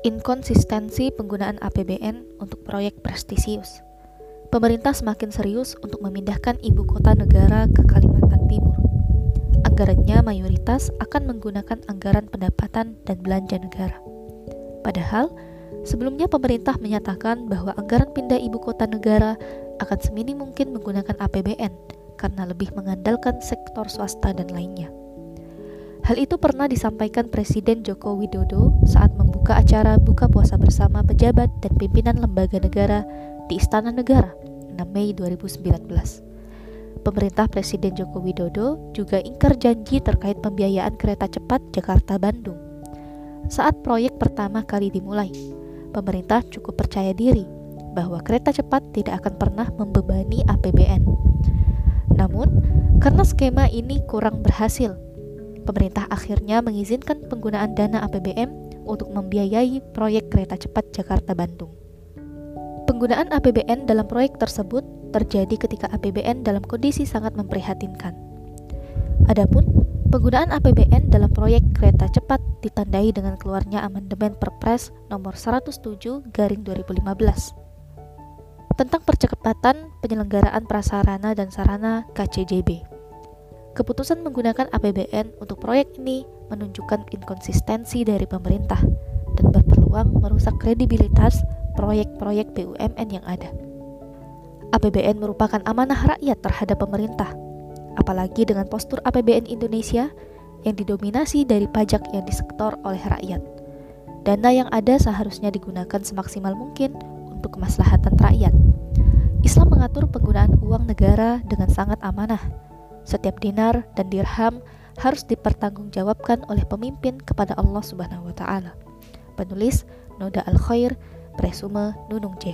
Inkonsistensi penggunaan APBN untuk proyek prestisius. Pemerintah semakin serius untuk memindahkan ibu kota negara ke Kalimantan Timur. Anggarannya mayoritas akan menggunakan anggaran pendapatan dan belanja negara. Padahal, sebelumnya pemerintah menyatakan bahwa anggaran pindah ibu kota negara akan seminim mungkin menggunakan APBN karena lebih mengandalkan sektor swasta dan lainnya. Hal itu pernah disampaikan Presiden Joko Widodo saat membuka acara buka puasa bersama pejabat dan pimpinan lembaga negara di Istana Negara 6 Mei 2019. Pemerintah Presiden Joko Widodo juga ingkar janji terkait pembiayaan kereta cepat Jakarta-Bandung. Saat proyek pertama kali dimulai, pemerintah cukup percaya diri bahwa kereta cepat tidak akan pernah membebani APBN. Namun, karena skema ini kurang berhasil pemerintah akhirnya mengizinkan penggunaan dana APBN untuk membiayai proyek kereta cepat Jakarta-Bandung. Penggunaan APBN dalam proyek tersebut terjadi ketika APBN dalam kondisi sangat memprihatinkan. Adapun penggunaan APBN dalam proyek kereta cepat ditandai dengan keluarnya amandemen Perpres nomor 107 garing 2015 tentang percepatan penyelenggaraan prasarana dan sarana KCJB. Keputusan menggunakan APBN untuk proyek ini menunjukkan inkonsistensi dari pemerintah dan berpeluang merusak kredibilitas proyek-proyek BUMN yang ada. APBN merupakan amanah rakyat terhadap pemerintah, apalagi dengan postur APBN Indonesia yang didominasi dari pajak yang disektor oleh rakyat. Dana yang ada seharusnya digunakan semaksimal mungkin untuk kemaslahatan rakyat. Islam mengatur penggunaan uang negara dengan sangat amanah, setiap dinar dan dirham harus dipertanggungjawabkan oleh pemimpin kepada Allah Subhanahu wa taala. Penulis Noda Al-Khair, Presume Nunung C.